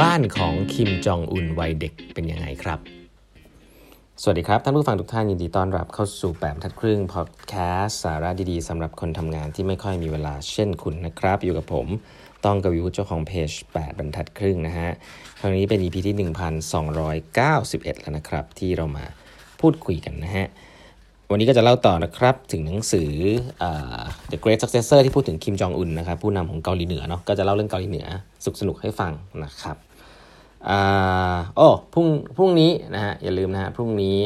บ้านของคิมจองอุนวัยเด็กเป็นยังไงครับ สวัสดีครับ ท่านผู้ฟังทุกท่านยินดีต้อนรับเข้าสู่แปดทัดครึ่งพอดแคสสาระดีๆสำหรับคนทำงานที่ไม่ค่อยมีเวลาเช่นคุณนะครับ อยู่กับผมต้องกวิวเจ้าของเพจ 8 บรรทัดครึ่งนะฮะ ครั้งนี้เป็น EP ที่ 1291 แล้วนะครับ ที่เรามาพูดคุยกันนะฮะ วันนี้ก็จะเล่าต่อนะครับ ถึงหนังสือ The Great Successor ที่พูดถึงคิมจองอุนนะครับ ผู้นำของเกาหลีเหนือเนาะก็จะเล่าเรื่องเกาหลีเหนือสุขสนุกให้ฟังนะครับอ่าโอ้พรุ่งพรุ่งนี้นะฮะอย่าลืมนะฮะพรุ่งนี้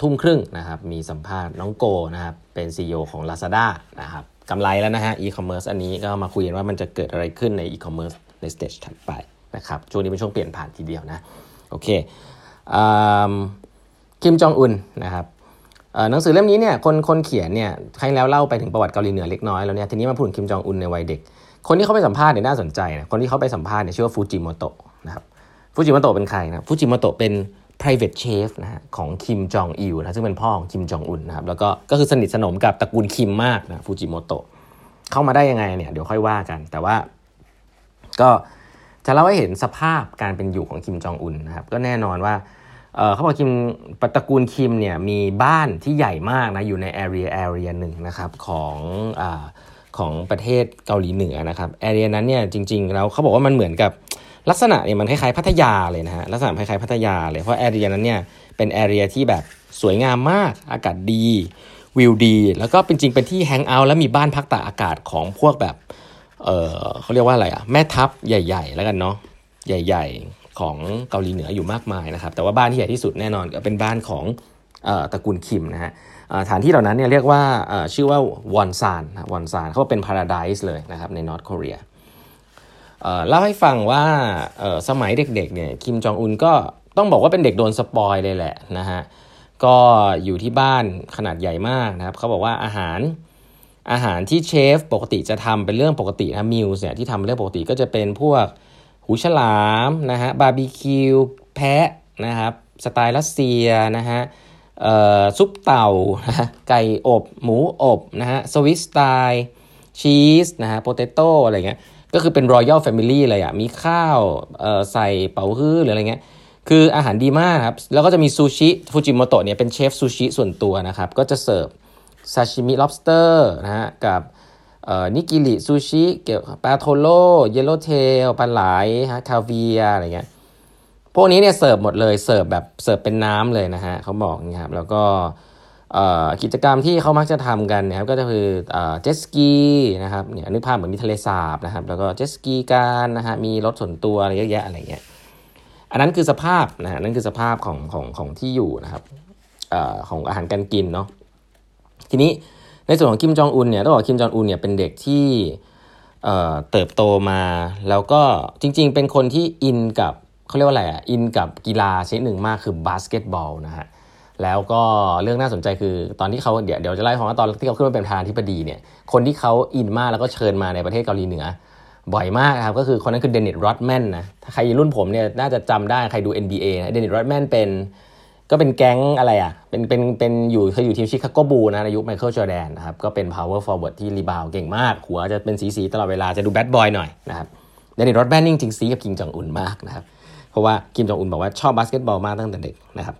ทุ่มครึ่งนะครับ มีสัมภาษณ์น้องโกนะครับ เป็น CEO ของ Lazada นะครับกำไรแล้วนะฮะอีคอมเมิร์ซอันนี้ก็มาคุยกันว่ามันจะเกิดอะไรขึ้นในอีคอมเมิร์ซใน stage ถัดไปนะครับช่วงนี้เป็นช่วงเปลี่ยนผ่านทีเดียวนะ โอเคคิมจองอุนนะครับ หนังสือเล่มนี้เนี่ยคนคนเขียนเนี่ยให้แล้วเล่าไปถึงประวัติเกาหลีเหนือเล็กน้อยแล้วเนี่ยทีนี้มาพูดถึงคิมจองอุนในวัยเด็ก คนที่เขาไปสัมภาษณ์เนี่ยน่าสนใจนะคนที่เขาไปสัมภาษณ์เนี่ยชื่อว่าฟูจิโมโตะนะครับฟูจิโมโตะเป็นใครนะฟูจิโมโตะเป็น private chef นะฮะของคิมจองอิลนะซึ่งเป็นพ่อของคิมจองอุนนะครับแล้วก็ก็คือสนิทสนมกับตระกูลคิมมากนะฟูจิโมโตะเข้ามาได้ยังไงเนี่ยเดี๋ยวค่อยว่ากัน แต่ว่าก็จะเล่าให้เห็นสภาพการเป็นอยู่ของคิมจองอุนนะครับก็แน่นอนว่า เขาบอกคิมตระกูลคิมเนี่ยมีบ้านที่ใหญ่มากนะอยู่ใน area area หนึ่งนะครับของอของประเทศเกาหลีเหนือนะครับแอเรียนั้นเนี่ยจริงๆแล้วเขาบอกว่ามันเหมือนกับลักษณะเนี่ยมันคล้ายๆพัทยาเลยนะฮะลักษณะคล้ายๆพัทยาเลยเพราะแอเรียนั้นเนี่ยเป็นแอเรียที่แบบสวยงามมากอากาศดีวิวดี แล้วก็เป็นจริงเป็นที่แฮงเอาท์แล้วมีบ้านพักตากอากาศของพวกแบบเออเขาเรียกว่าอะไรอะแม่ทัพใหญ่ ๆ แล้วกันเนาะใหญ่ ๆ ของเกาหลีเหนืออยู่มากมายนะครับ แต่ว่าบ้านที่ใหญ่ที่สุดแน่นอนก็เป็นบ้านของตระกูลคิมนะฮะฐานที่เหล่านั้นเนี่ยเรียกว่าชื่อว่าวอนซานวอนซานเขาเป็น paradise เลยนะครับใน North เกาหลีเล่าให้ฟังว่าสมัยเด็กๆเนี่ยคิมจองอุนก็ต้องบอกว่าเป็นเด็กโดน spoil เลยแหละนะฮะก็อยู่ที่บ้านขนาดใหญ่มากนะครับเขาบอกว่าอาหารอาหารที่เชฟปกติจะทำเป็นเรื่องปกตินะ meals เนี่ยที่ทำเป็นเรื่องปกติก็จะเป็นพวก หูฉลามนะฮะบาร์บีคิวแพะนะครับสไตล์รัสเซียนะฮะซุปเต่านะไก่อบ หมูอบนะฮะ Swiss style cheese นะฮะ potato อะไรเงี้ยก็คือเป็น royal family เลยอะมีข้าวใส่เป๋าฮื้อหรืออะไรเงี้ยคืออาหารดีมากครับ แล้วก็จะมีซูชิฟูจิโมโตะเนี่ยเป็นเชฟซูชิส่วนตัวนะครับ ก็จะเสิร์ฟซาชิมิ lobster นะฮะกับ นิกิริซูชิเกี่ยวปลาโทโร่yellowtail ปลาไหลฮะคาเวียร์อะไรเงี้ยพวกนี้เนี่ยเสิร์ฟหมดเลยเสิร์ฟแบบเสิร์ฟเป็นน้ำเลยนะฮะเขาบอกนี่ครับแล้วก็กิจกรรมที่เขามักจะทำกันนะครับก็จะคือเจ็ตสกีนะครับเนี่ยนึกภาพเหมือนมีทะเลสาบนะครับแล้วก็เจ็ตสกีกันนะฮะมีรถส่วนตัวอะไรเยอะแยะอะไรเงี้ยอันนั้นคือสภาพนะฮะนั่นคือสภาพของของของที่อยู่นะครับอของอาหารการกินเนาะทีนี้ ในส่วนของคิมจองอุนเนี่ยต้องบอกคิมจองอุนเนี่ยเป็นเด็กที่เติบโตมา แล้วก็จริงๆ เป็นคนที่อินกับเขาเรียกว่าอะไรอะอินกับกีฬาชนิดหนึ่งมากคือบาสเกตบอลนะฮะแล้วก็เรื่องน่าสนใจคือตอนที่เขาเดี๋ยวเดี๋ยวจะไล่ของว่าตอนที่เขาขึ้นมาเป็นประธานธิบดีเนี่ยคนที่เขาอินมากแล้วก็เชิญมาในประเทศเกาหลีเหนือ บ่อยมากครับก็คือคนนั้นคือเดนิสโรดแมนนะถ้าใครรุ่นผมเนี่ยน่าจะจำได้ใครดู NBA นะเดนิสโรดแมนเป็น ก็เป็นแก๊งอะไรอะ เป็นเป็นเป็นอยู่เคยอยู่ทีมชิคาโกบูลส์นะในยุคไมเคิลจอแดนนะครับ ก็เป็น power forward ที่ rebound เก่งมาก หัวจะเป็นสีสีตลอดเวลาจะดู bad boy หน่อยนะครับเดนิสโรดแมนจริงๆซี้กับคิมจองอุนมากนะครับ เพราะว่าคิมจองอุนบอกว่าชอบบาสเกตบอลมากตั้งแต่เด็กนะครับ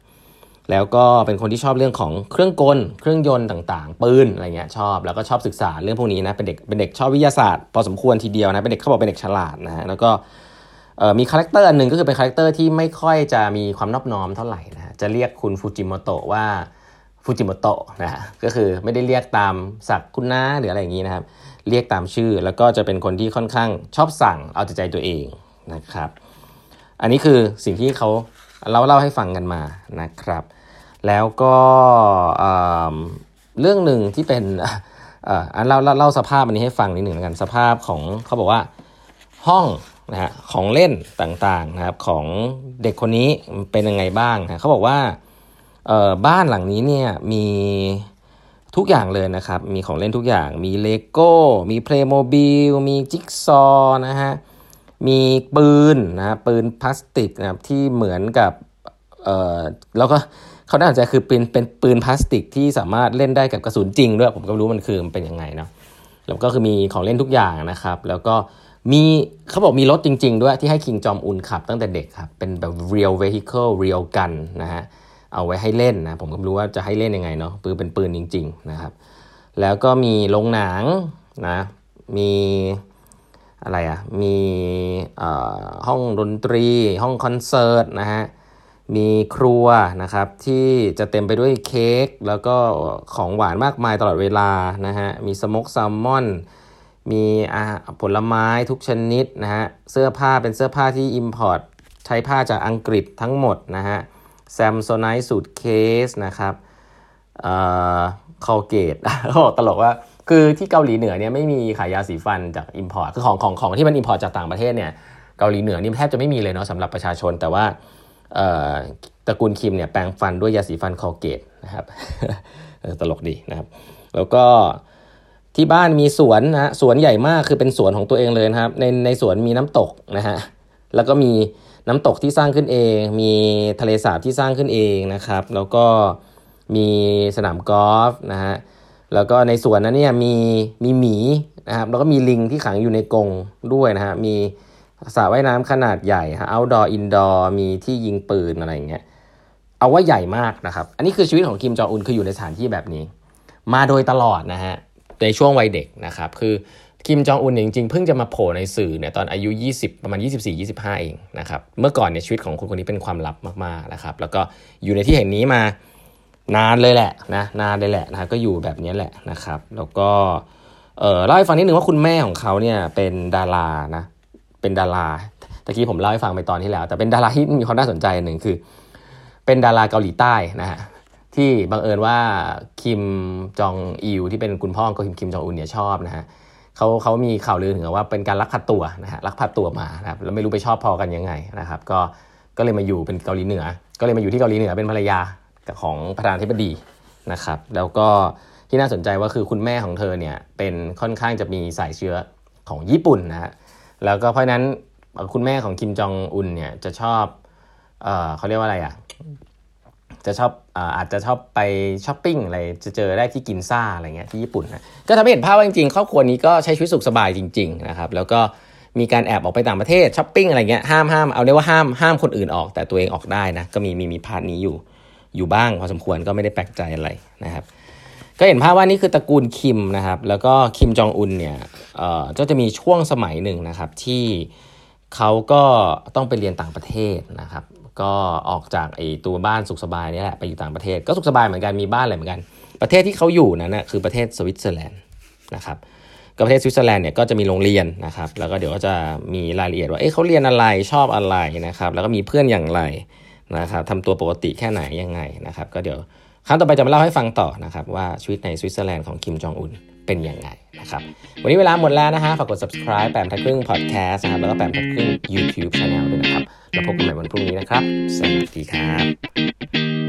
แล้วก็เป็นคนที่ชอบเรื่องของเครื่องกล เครื่องยนต์ต่างๆ ปืนอะไรเงี้ยชอบ แล้วก็ชอบศึกษาเรื่องพวกนี้นะ เป็นเด็กเป็นเด็กชอบวิทยาศาสตร์พอสมควรทีเดียวนะ เป็นเด็กเขาบอกเป็นเด็กฉลาดนะฮะ แล้วก็มีคาแรคเตอร์อันหนึ่งก็คือเป็นคาแรคเตอร์ที่ไม่ค่อยจะมีความนอบน้อมเท่าไหร่นะ จะเรียกคุณฟูจิโมโตะว่าฟูจิโมโตะนะฮะก็คือไม่ได้เรียกตามศักดิ์คุณน้าหรืออะไรอย่างนี้นะครับ เรียกตามชื่อแล้วก็จะเป็นคนที่ค่อนข้างชอบสั่งเอาใจใจตัวเองนะครับ อันนี้คือสิ่งที่เขาเล่าเล่าให้ฟังกันมานะครับ แล้วก็เรื่องหนึ่งที่เป็นอันเล่าเล่าสภาพอันนี้ให้ฟังนิดหนึ่งกันสภาพของเขาบอกว่าห้อง นะฮะของเล่นต่างๆนะครับของเด็กคนนี้เป็นยังไงบ้างนะเขาบอกว่าบ้านหลังนี้เนี่ยมีทุกอย่างเลยนะครับ มีของเล่นทุกอย่าง มีเลโก้ มีเพลย์โมบิล มีจิ๊กซอว์นะฮะ มีปืนนะ ปืนพลาสติกนะครับที่เหมือนกับ เอ่อ แล้วก็เขาน่าสนใจคือเป็นเป็นปืนพลาสติกที่สามารถเล่นได้กับกระสุนจริงด้วย ผมก็รู้มันคือมันเป็นยังไงเนาะ แล้วก็คือมีของเล่นทุกอย่างนะครับ แล้วก็ มีเขาบอกมีรถจริง ๆ ด้วยที่ให้คิงจอมอุนขับตั้งแต่เด็กครับ เป็นแบบ real vehicle real gun นะฮะเอาไว้ให้เล่นนะ ผมก็ไม่รู้ว่าจะให้เล่นยังไงเนาะปืนเป็นปืนจริง ๆ นะครับ แล้วก็มีโรงหนังนะมีอะไรอะ่ะมีห้องดนตรี ห้องคอนเสิร์ตนะฮะมีครัวนะครับที่จะเต็มไปด้วยเค้กแล้วก็ของหวานมากมายตลอดเวลานะฮะมี smoked salmon มีผลไม้ทุกชนิดนะฮะเสื้อผ้าเป็นเสื้อผ้าที่ import ใช้ผ้าจากอังกฤษทั้งหมดนะฮะ Samsonite suitcase นะครับเอ่อ Colgate เขาบอกตลกว่าคือที่เกาหลีเหนือเนี่ยไม่มีขายยาสีฟันจาก import คือของของของที่มัน import จากต่างประเทศเนี่ยเกาหลีเหนือนี่แทบจะไม่มีเลยเนาะสำหรับประชาชนแต่ว่าตระกูลคิมเนี่ยแปรงฟันด้วยยาสีฟันคอเกตนะครับตลกดีนะครับ แล้วก็ ที่บ้านมีสวนนะสวนใหญ่มากคือเป็นสวนของตัวเองเลยนะครับ ในในสวนมีน้ำตกนะฮะแล้วก็มีน้ำตกที่สร้างขึ้นเอง มีทะเลสาบที่สร้างขึ้นเองนะครับ แล้วก็มีสนามกอล์ฟนะฮะแล้วก็ในสวนนั้นเนี่ยมีมีหมีนะครับแล้วก็มีลิงที่ขังอยู่ในกรงด้วยนะฮะมีสระว่ายน้ำขนาดใหญ่ฮะ outdoor indoor มีที่ยิงปืนอะไรเงี้ยเอาว่าใหญ่มากนะครับ อันนี้คือชีวิตของคิมจองอุนคืออยู่ในสถานที่แบบนี้ มาโดยตลอดนะฮะ ในช่วงวัยเด็กนะครับ คือคิมจองอุนจริงๆเพิ่งจะมาโผล่ในสื่อเนี่ยตอนอายุ 20 ประมาณ 24-25 เองนะครับ เมื่อก่อนเนี่ยชีวิตของคนคนนี้เป็นความลับมากๆนะครับ แล้วก็อยู่ในที่แห่งนี้มานานเลยแหละนะนานเลยแหละนะก็อยู่แบบนี้แหละนะครับ แล้วก็เออเล่าให้ฟังนิดนึงว่าคุณแม่ของเขาเนี่ยเป็นดารานะเป็นดาราตะกี้ผมเล่าให้ฟังไปตอนที่แล้ว แต่เป็นดาราที่มีความน่าสนใจหนึ่งคือ เป็นดาราเกาหลีใต้นะฮะ ที่บังเอิญว่าคิมจองอิวที่เป็นคุณพ่อของคิมคิมจองอุนเนี่ยชอบนะฮะเขาเขามีข่าวลือถึงว่าเป็นการลักพาตัวนะฮะลักพาตัวมานะครับแล้วไม่รู้ไปชอบพอกันยังไงนะครับ ก็ก็เลยมาอยู่เป็นเกาหลีเหนือ ก็เลยมาอยู่ที่เกาหลีเหนือเป็นภรรยาของประธานาธิบดีนะครับ แล้วก็ที่น่าสนใจว่าคือคุณแม่ของเธอเนี่ยเป็นค่อนข้างจะมีสายเชื้อของญี่ปุ่นนะฮะแล้วก็เพราะนั้นคุณแม่ของคิมจองอุนเนี่ยจะชอบเออเขาเรียกว่าอะไรอะ จะชอบอาจจะชอบไปช้อปปิ้งอะไรจะเจอได้ที่กินซ่าอะไรเงี้ยที่ญี่ปุ่นนะก็ทำให้เห็นภาพว่าจริงๆครอบครัวนี้ก็ใช้ชีวิตสุขสบายจริงๆนะครับแล้วก็มีการแอบออกไปต่างประเทศช้อปปิ้งอะไรเงี้ยห้ามห้ามเอาเรียกว่าห้ามห้ามคนอื่นออกแต่ตัวเองออกได้นะก็มีมีมี part นี้อยู่อยู่บ้างพอสมควรก็ไม่ได้แปลกใจอะไรนะครับก็เห็นภาพว่านี่คือตระกูลคิมนะครับแล้วก็คิมจองอุนเนี่ยเอ่อก็จะมีช่วงสมัยหนึ่งนะครับที่เขาก็ต้องไปเรียนต่างประเทศนะครับ ก็ออกจากไอ้ตัวบ้านสุขสบายนี่แหละไปอยู่ต่างประเทศก็สุขสบายเหมือนกันมีบ้านอะไรเหมือนกัน ประเทศที่เขาอยู่นั้นนะคือประเทศสวิตเซอร์แลนด์นะครับก็ประเทศสวิตเซอร์แลนด์เนี่ยก็จะมีโรงเรียนนะครับ แล้วก็เดี๋ยวก็จะมีรายละเอียดว่าเอ๊ะเขาเรียนอะไรชอบอะไรนะครับ แล้วก็มีเพื่อนอย่างไรนะครับทำตัวปกติแค่ไหนยังไงนะครับ ก็เดี๋ยวครั้งต่อไปจะมาเล่าให้ฟังต่อนะครับว่าชีวิตในสวิตเซอร์แลนด์ของคิมจองอุน เป็นยังไงนะครับวันนี้เวลาหมดแล้วนะฮะฝากกด subscribe แปมทัดครึ่ง podcast นะครับแล้วก็แปมทัดครึ่ง YouTube channel ด้วยนะครับ แล้วพบกันใหม่วันพรุ่งนี้นะครับ สวัสดีครับ